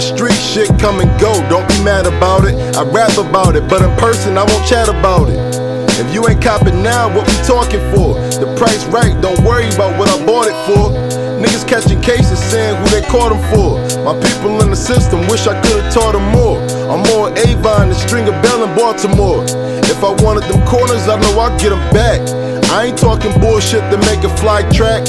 street shit come and go. Don't be mad about it. I rap about it, but in person I won't chat about it. If you ain't copping now, what we talking for? The price right, don't worry about what I bought it for. Niggas catching cases saying who they caught them for. My people in the system wish I could've taught them more. I'm more Avon than Stringer Bell in Baltimore. If I wanted them corners, I know I'd get them back. I ain't talking bullshit to make a fly track.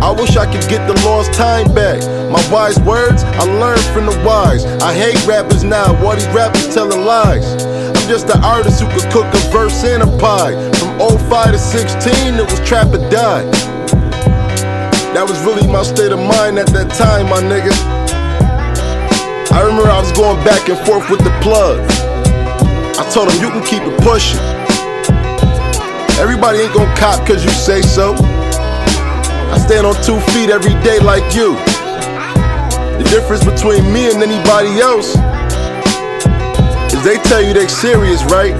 I wish I could get the lost time back. My wise words, I learned from the wise. I hate rappers now, why these rappers telling lies. I'm just an artist who could cook a verse and a pie. From 05 to 16, it was trap or die. That was really my state of mind at that time, my nigga. I remember I was going back and forth with the plug. I told him, you can keep it pushing. Everybody ain't gonna cop cause you say so. I stand on two feet every day like you. The difference between me and anybody else is they tell you they serious, right?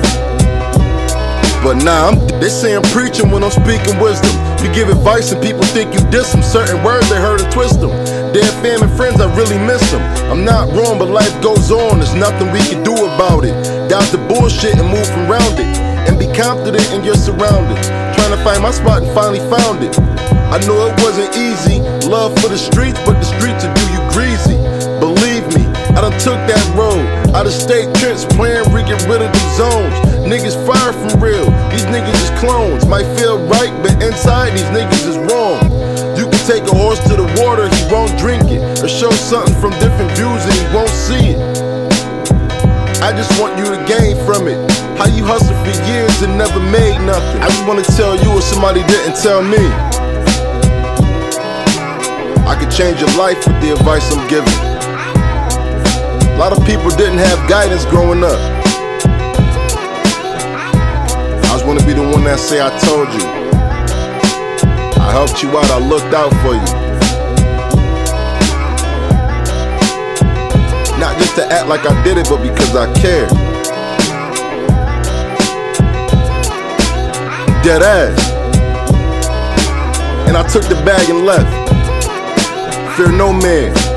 But nah, I'm they saying preaching when I'm speaking wisdom. You give advice and people think you diss them. Certain words they heard and twist them. Dead fam and friends, I really miss them. I'm not wrong, but life goes on. There's nothing we can do about it. Doubt the bullshit and move from around it. And be confident in your surroundings. Trying to find my spot and finally found it. I know it wasn't easy. Love for the streets, but the streets will do you greasy. Believe me, I done took that road. Out of state trips, playing, we get rid of the zones. Niggas far from real, these niggas is clones. Might feel right, but inside these niggas is wrong. You can take a horse to the water, he won't drink it. Or show something from different views and he won't see it. I just want you to gain from it. How you hustle for years and never made nothing. I just wanna tell you what somebody didn't tell me. Change your life with the advice I'm giving. A lot of people didn't have guidance growing up. I just wanna be the one that say I told you. I helped you out, I looked out for you. Not just to act like I did it, but because I cared. Dead ass. And I took the bag and left. Fear no man.